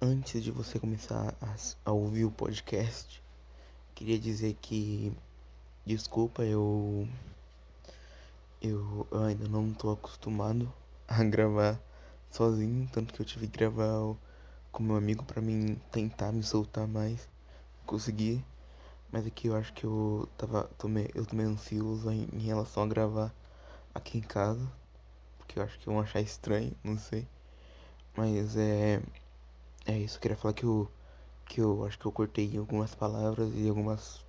antes de você começar a, a ouvir o podcast, queria dizer que desculpa, eu eu, eu ainda não tô acostumado a gravar sozinho, tanto que eu tive que gravar com meu amigo para mim tentar me soltar mais, conseguir. Mas aqui eu acho que eu tava tomei, eu tomei ansioso em, em relação a gravar aqui em casa, porque eu acho que vão achar estranho, não sei. Mas é é isso, eu queria falar que eu que eu acho que eu cortei algumas palavras e algumas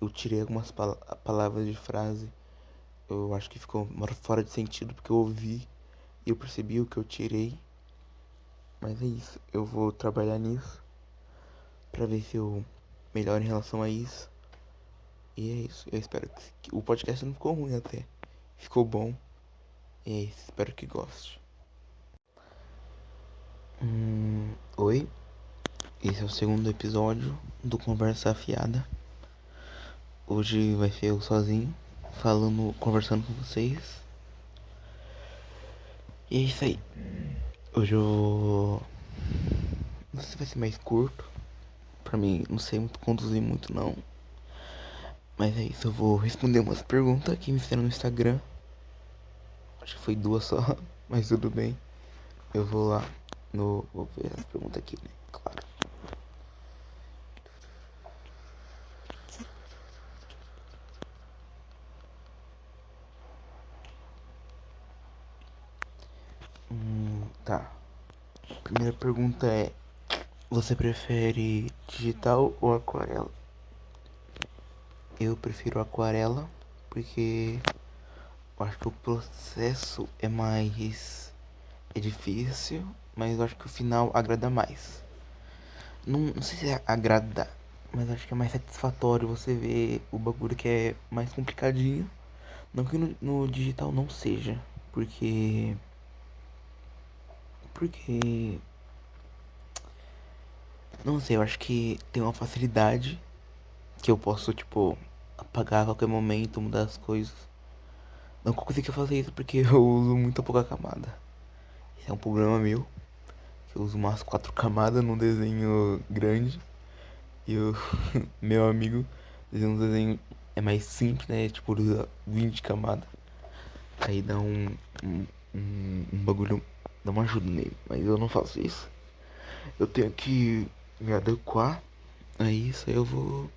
eu tirei algumas pal palavras de frase. Eu acho que ficou fora de sentido porque eu ouvi e eu percebi o que eu tirei. Mas é isso, eu vou trabalhar nisso para ver se eu melhoro em relação a isso. E é isso, eu espero que o podcast não ficou ruim até. Ficou bom. E é isso, espero que goste. Hum, oi, esse é o segundo episódio do Conversa Afiada. Hoje vai ser eu sozinho, falando, conversando com vocês. E é isso aí. Hoje eu. Não sei se vai ser mais curto. Pra mim, não sei conduzir muito não. Mas é isso, eu vou responder umas perguntas que me fizeram no Instagram. Acho que foi duas só, mas tudo bem. Eu vou lá no. Vou ver as perguntas aqui, né? Claro. Hum, tá. Primeira pergunta é: Você prefere digital ou aquarela? Eu prefiro aquarela porque eu acho que o processo é mais é difícil, mas eu acho que o final agrada mais. Não, não sei se é agrada, mas acho que é mais satisfatório você ver o bagulho que é mais complicadinho. Não que no, no digital não seja, porque. Porque. Não sei, eu acho que tem uma facilidade que eu posso, tipo, apagar a qualquer momento, mudar as coisas. Não consigo fazer isso porque eu uso muito pouca camada. Esse é um problema meu eu uso umas quatro camadas num desenho grande. E o meu amigo desenha um desenho é mais simples, né? Tipo, usa 20 camadas. Aí dá um, um, um, bagulho, dá uma ajuda nele. Mas eu não faço isso. Eu tenho que me adequar a isso, aí eu vou.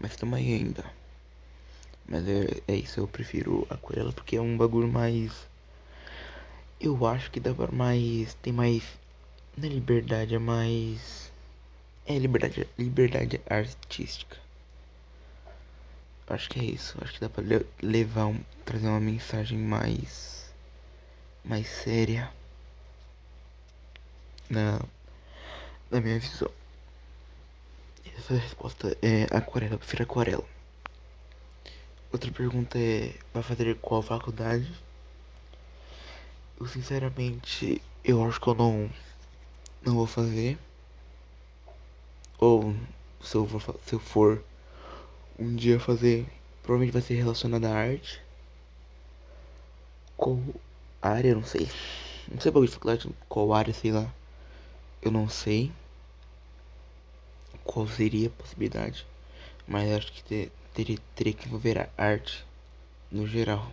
Mas também ainda. Mas é, é isso, eu prefiro aquarela porque é um bagulho mais. Eu acho que dá pra mais. Tem mais na liberdade é mais. É liberdade, liberdade artística. Acho que é isso. Acho que dá pra levar um, trazer uma mensagem mais. mais séria. Na. Na minha visão. Essa resposta é aquarela. Eu prefiro aquarela. Outra pergunta é: vai fazer qual faculdade? Eu sinceramente. Eu acho que eu não não vou fazer. Ou se eu, for, se eu for um dia fazer, provavelmente vai ser relacionado à arte. Qual área, não sei. Não sei bagulho de faculdade, qual área, sei lá. Eu não sei qual seria a possibilidade. Mas acho que ter, teria, teria que envolver a arte no geral.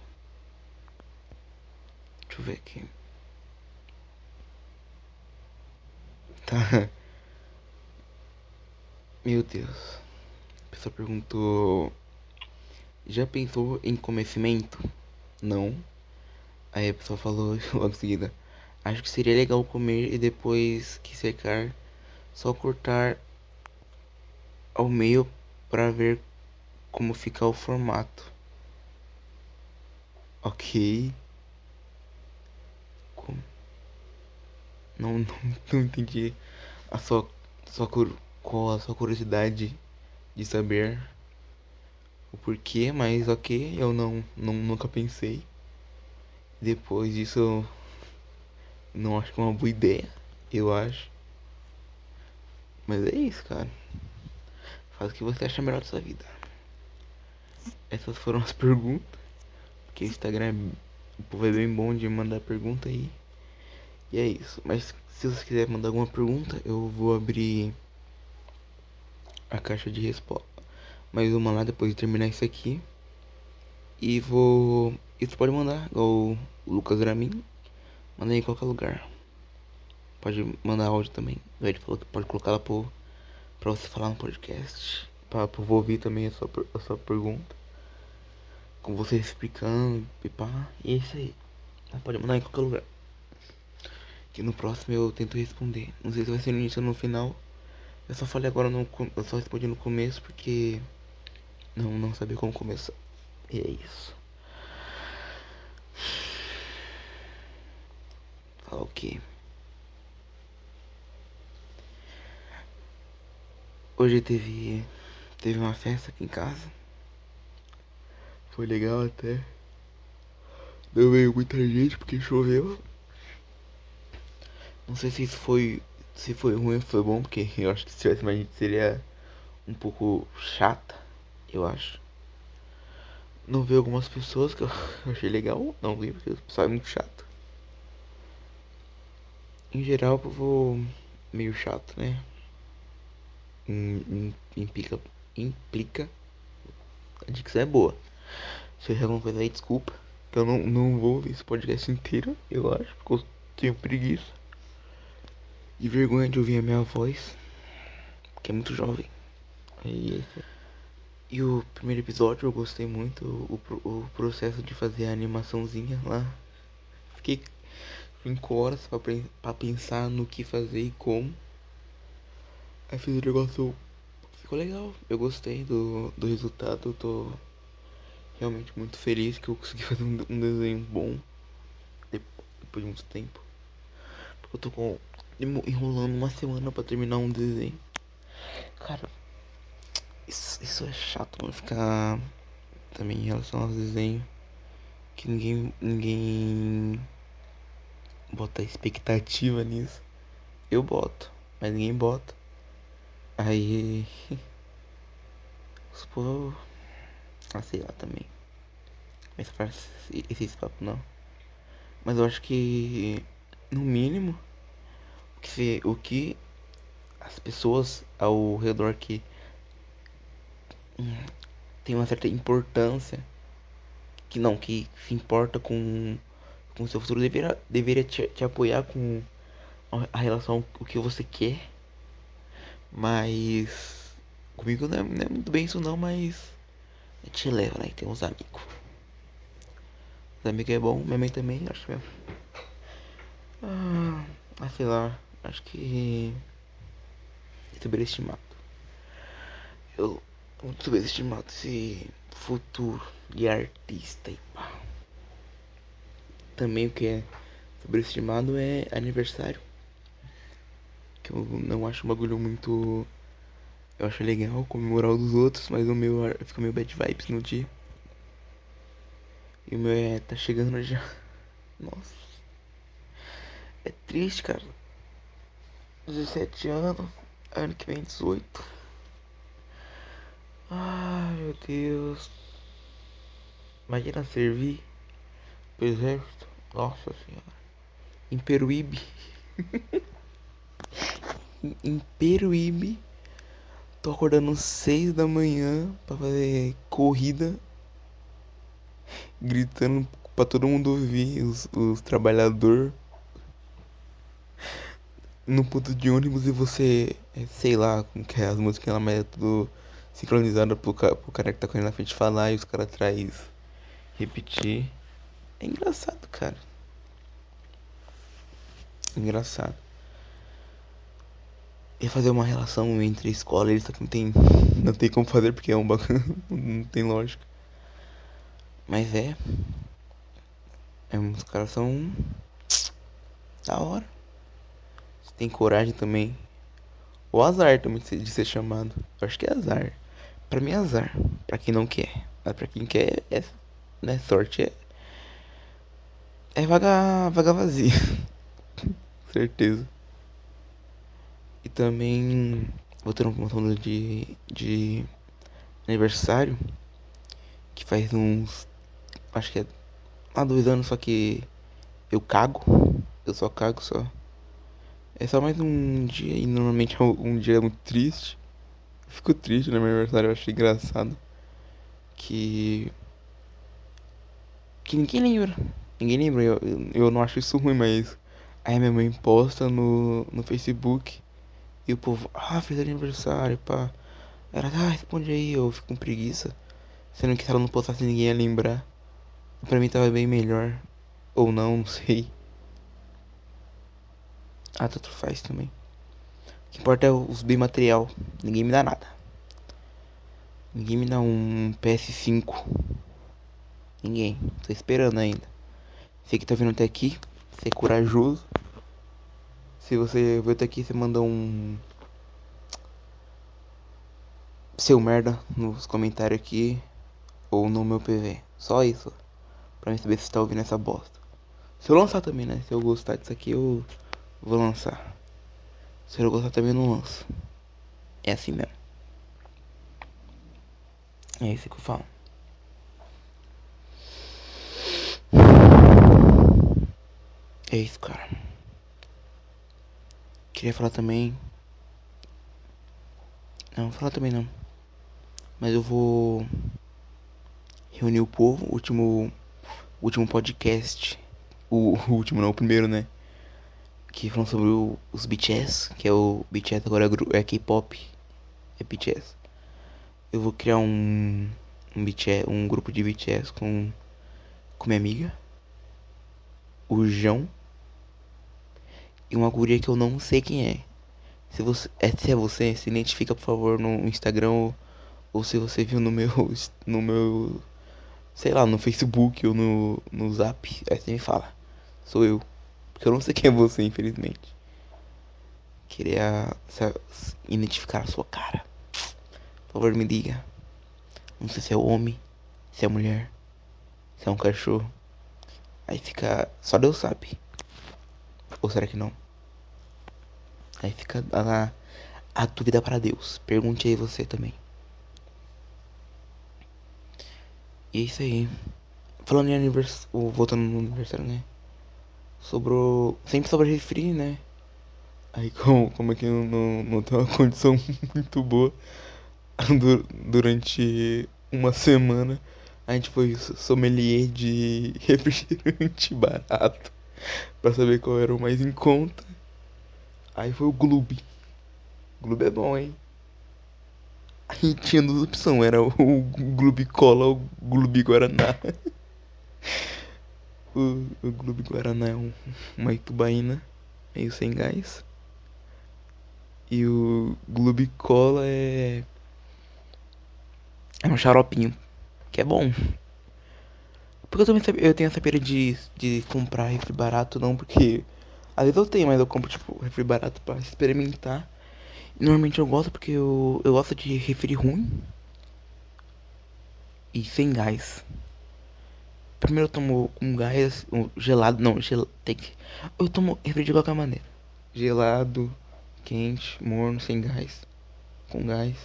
Deixa eu ver aqui. Tá. Meu Deus. A pessoa perguntou. Já pensou em comer cimento? Não. Aí a pessoa falou logo em seguida. Acho que seria legal comer e depois que secar, só cortar ao meio para ver como fica o formato. Ok. Não, não, não entendi a sua, sua, qual a sua curiosidade de saber o porquê, mas ok, eu não, não nunca pensei. Depois disso, não acho que é uma boa ideia, eu acho. Mas é isso, cara. Faz o que você acha melhor da sua vida. Essas foram as perguntas. Porque o Instagram é, o povo é bem bom de mandar pergunta aí. E é isso. Mas se você quiser mandar alguma pergunta, eu vou abrir a caixa de resposta. Mais uma lá depois de terminar isso aqui. E vou. Você pode mandar, igual o Lucas Dramin. Manda em qualquer lugar. Pode mandar áudio também. Ele falou que pode colocar lá pro, pra você falar no podcast. Pra, pra eu ouvir também a sua, a sua pergunta. Com você explicando, pipá. E é isso aí. Pode mandar em qualquer lugar. Que no próximo eu tento responder. Não sei se vai ser no início ou no final. Eu só falei agora no. Eu só respondi no começo porque. Não, não sabia como começar. E é isso. Falar o que? Hoje teve. Teve uma festa aqui em casa. Foi legal até. Não veio muita gente porque choveu. Não sei se isso foi. Se foi ruim ou foi bom, porque eu acho que se tivesse mais gente seria um pouco chata, eu acho. Não vi algumas pessoas que eu achei legal, não vi, porque o pessoal é muito chato. Em geral, o povo meio chato, né? Implica. Implica. A dicção é boa. Se eu alguma coisa aí, desculpa. Eu não, não vou ouvir esse podcast inteiro, eu acho, porque eu tenho preguiça. E vergonha de ouvir a minha voz, que é muito jovem. E, e o primeiro episódio eu gostei muito, o, o processo de fazer a animaçãozinha lá. Fiquei 5 horas pra, pensar no que fazer e como. Aí fiz o negócio. Ficou legal. Eu gostei do, do resultado. Eu tô realmente muito feliz que eu consegui fazer um, um desenho bom. Depois de muito tempo. Eu tô com enrolando uma semana para terminar um desenho. Cara, isso, isso é chato, mano. Ficar também em relação aos desenhos. Que ninguém. ninguém bota expectativa nisso. Eu boto, mas ninguém bota. Aí. Os povo. Ah, sei lá também. Mas faz esse papo não. Mas eu acho que. No mínimo que o que as pessoas ao redor que tem uma certa importância que não que se importa com com o seu futuro deveria deveria te, te apoiar com a relação o que você quer. Mas comigo não é, não é muito bem isso não mas gente leva né tem uns amigos. Os amigos é bom minha mãe também acho mesmo ah, sei lá acho que subestimado. Eu muito subestimado esse futuro de artista e pá. Também o que é sobreestimado é aniversário. Que eu não acho um bagulho muito. Eu acho legal comemorar o dos outros, mas o meu fica meio bad vibes no dia. E o meu é. tá chegando já. Nossa. É triste, cara. 17 anos, ano que vem 18. Ai meu Deus. Imagina servir pro exército. Nossa senhora. Em Peruíbe. em Peruíbe. Tô acordando 6 da manhã pra fazer corrida. Gritando pra todo mundo ouvir, os, os trabalhadores no ponto de ônibus e você, é, sei lá, como que é as músicas mas é tudo sincronizado pro, pro cara que tá correndo na frente falar e os caras atrás repetir. É engraçado, cara. Engraçado. E fazer uma relação entre escola e só que não tem, não tem como fazer porque é um bacana, não tem lógica. Mas é. é os caras são da hora tem coragem também. Ou azar também de ser chamado. Eu acho que é azar. Pra mim é azar. Pra quem não quer. Mas pra quem quer, é. Né? Sorte é. É vaga, vaga vazia. Certeza. E também. Voltando pro falando de. de. aniversário. Que faz uns. Acho que é. Há dois anos, só que. Eu cago. Eu só cago só. É só mais um dia e normalmente é um dia muito triste. Eu fico triste no meu aniversário, eu achei engraçado. Que. Que ninguém lembra. Ninguém lembra. Eu, eu não acho isso ruim, mas. Aí minha mãe posta no, no Facebook. E o povo, ah, fez aniversário, pá. Ela, ah, responde aí, eu fico com preguiça. Sendo que se ela não postasse ninguém ia lembrar. Pra mim tava bem melhor. Ou não, não sei. Ah, tanto faz também. O que importa é os bem material. Ninguém me dá nada. Ninguém me dá um PS5. Ninguém. Tô esperando ainda. Você que tá vindo até aqui. Você é corajoso. Se você veio até aqui, você manda um. Seu merda nos comentários aqui. Ou no meu PV. Só isso. Pra mim saber se tá ouvindo essa bosta. Se eu lançar também, né? Se eu gostar disso aqui, eu vou lançar. Se eu gostar também, não lanço. É assim mesmo. É isso que eu falo. É isso, cara. Queria falar também. Não, vou falar também não. Mas eu vou reunir o povo. Último, último podcast. O, o último, não, o primeiro, né? Que falam sobre o, os BTS. Que é o BTS agora é, é K-pop. É BTS. Eu vou criar um. Um, BTS, um grupo de BTS com. Com minha amiga. O João e uma guria que eu não sei quem é. Se você é, se é você, se identifica por favor no Instagram ou, ou se você viu no meu no meu sei lá, no Facebook ou no no Zap, aí você me fala. Sou eu. Porque eu não sei quem é você, infelizmente. Queria identificar a sua cara. Por favor, me diga. Não sei se é homem, se é mulher, se é um cachorro. Aí fica. Só Deus sabe. Ou será que não? Aí fica a, a dúvida para Deus. Pergunte aí você também. E é isso aí. Falando em aniversário. Voltando no aniversário, né? Sobrou. Sempre sobra refri, né? Aí como, como é que não, não, não tem uma condição muito boa durante uma semana a gente foi sommelier de refrigerante barato para saber qual era o mais em conta Aí foi o Gloob. Gloob é bom, hein? Aí tinha duas opções, era o Gloob Cola ou o Gloob Guaraná. o, o Gloob Guaraná é um, uma itubaína meio sem gás. E o Gloob Cola é. É um xaropinho. Que é bom. Porque eu também eu tenho essa pira de, de comprar refri barato, não porque às vezes eu tenho, mas eu compro, tipo, refri barato pra experimentar. E normalmente eu gosto porque eu, eu gosto de refri ruim. E sem gás. Primeiro eu tomo com gás, um gelado, não, gel, tem que... Eu tomo refri de qualquer maneira. Gelado, quente, morno, sem gás. Com gás.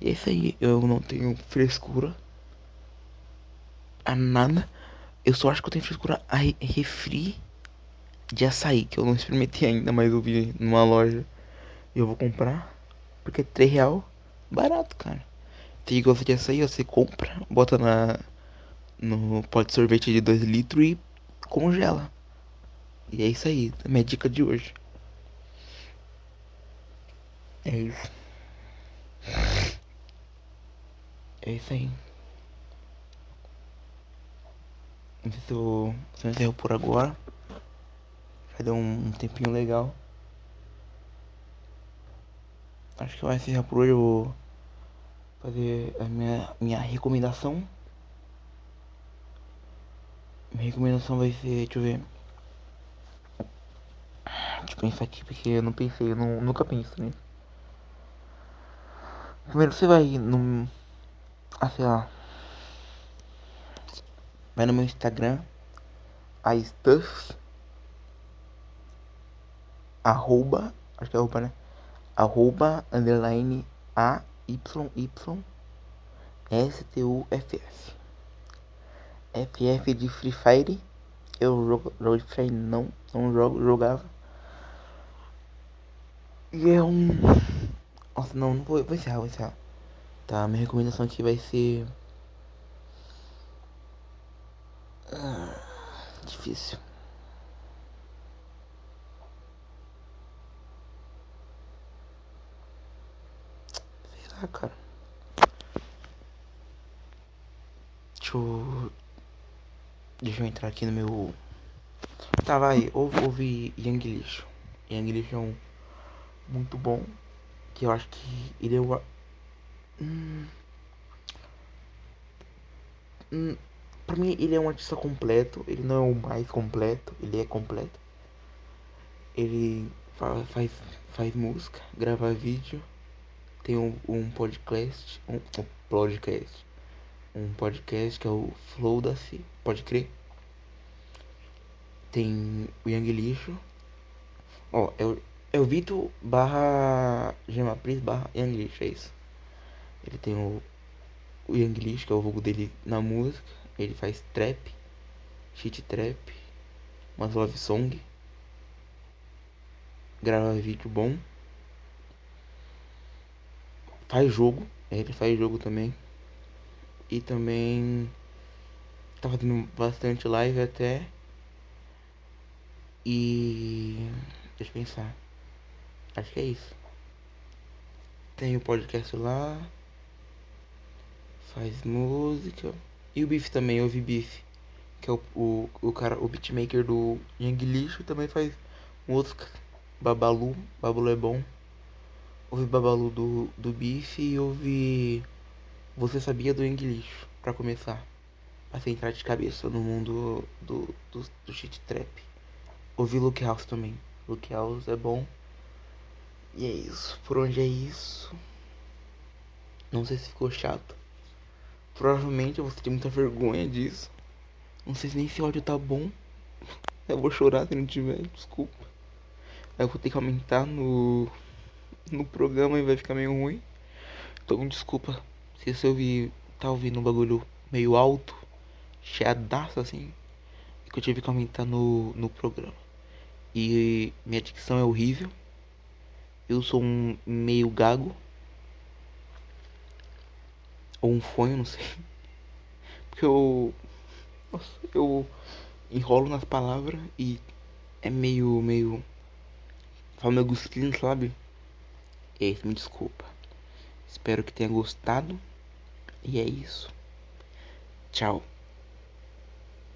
E é isso aí, eu não tenho frescura a nada. Eu só acho que eu tenho frescura a refri de açaí, que eu não experimentei ainda, mas eu vi numa loja e eu vou comprar. Porque é 3 real, barato, cara. Tem gosta de açaí, você compra, bota na no pote de sorvete de 2 litros e congela. E é isso aí, a minha dica de hoje. É isso. É isso aí. Não sei se eu, se eu encerro por agora. Já deu um, um tempinho legal. Acho que vai ser por hoje. Eu vou fazer a minha, minha recomendação. Minha recomendação vai ser, deixa eu ver. Eu pensar aqui porque eu não pensei, eu não, nunca penso nisso. Primeiro você vai no. Ah, sei lá. Vai no meu Instagram. A Stuff arroba, acho que é arroba, né? Arroba, underline, A, Y, Y, S, T, U, F, F. FF de Free Fire, Eu jogo, jogo de videogame não, não jogo, jogava. E é um. Nossa, não, não vou, vou encerrar, vou encerrar. Tá, minha recomendação aqui vai ser. Ah, difícil. Sei lá, cara. Deixa eu. Deixa eu entrar aqui no meu. Tá, vai, ouve, ouve Young Lixo. Young Lixo é um muito bom. Que eu acho que ele é o. Hum... Hum... Pra mim, ele é um artista completo. Ele não é o mais completo, ele é completo. Ele faz, faz, faz música, grava vídeo, tem um, um podcast. Um, um podcast. Um podcast que é o Flow da Si, pode crer. Tem o Young Lixo. Ó, é o, é o Vitor barra Gemapris barra Young Lixo, é isso. Ele tem o, o Young Lixo, que é o vulgo dele na música. Ele faz trap, shit trap, umas love song. Grava vídeo bom. Faz jogo, ele faz jogo também. E também tá fazendo bastante live até. E deixa eu pensar. Acho que é isso. Tem o podcast lá. Faz música. E o Biff também, ouvi Biff. Que é o, o, o cara, o beatmaker do Young Lixo também faz música. Babalu, Babalu é bom. Ouvi Babalu do, do Biff e ouvi Você Sabia do Lixo, pra começar. Pra você entrar de cabeça no mundo do, do, do shit trap. Ouvi Luke House também. Luke House é bom. E é isso. Por onde é isso? Não sei se ficou chato. Provavelmente eu vou ter muita vergonha disso. Não sei nem se o áudio tá bom. Eu vou chorar se não tiver, desculpa. Eu vou ter que aumentar no, no programa e vai ficar meio ruim. Então desculpa se você ouvir, tá ouvindo um bagulho meio alto, cheadaço assim. É que eu tive que aumentar no, no programa. E minha dicção é horrível. Eu sou um meio gago. Ou um fonho, não sei. Porque eu. Nossa, eu enrolo nas palavras e é meio. meio. Fala meu gostinho, sabe? E isso, me desculpa. Espero que tenha gostado. E é isso. Tchau.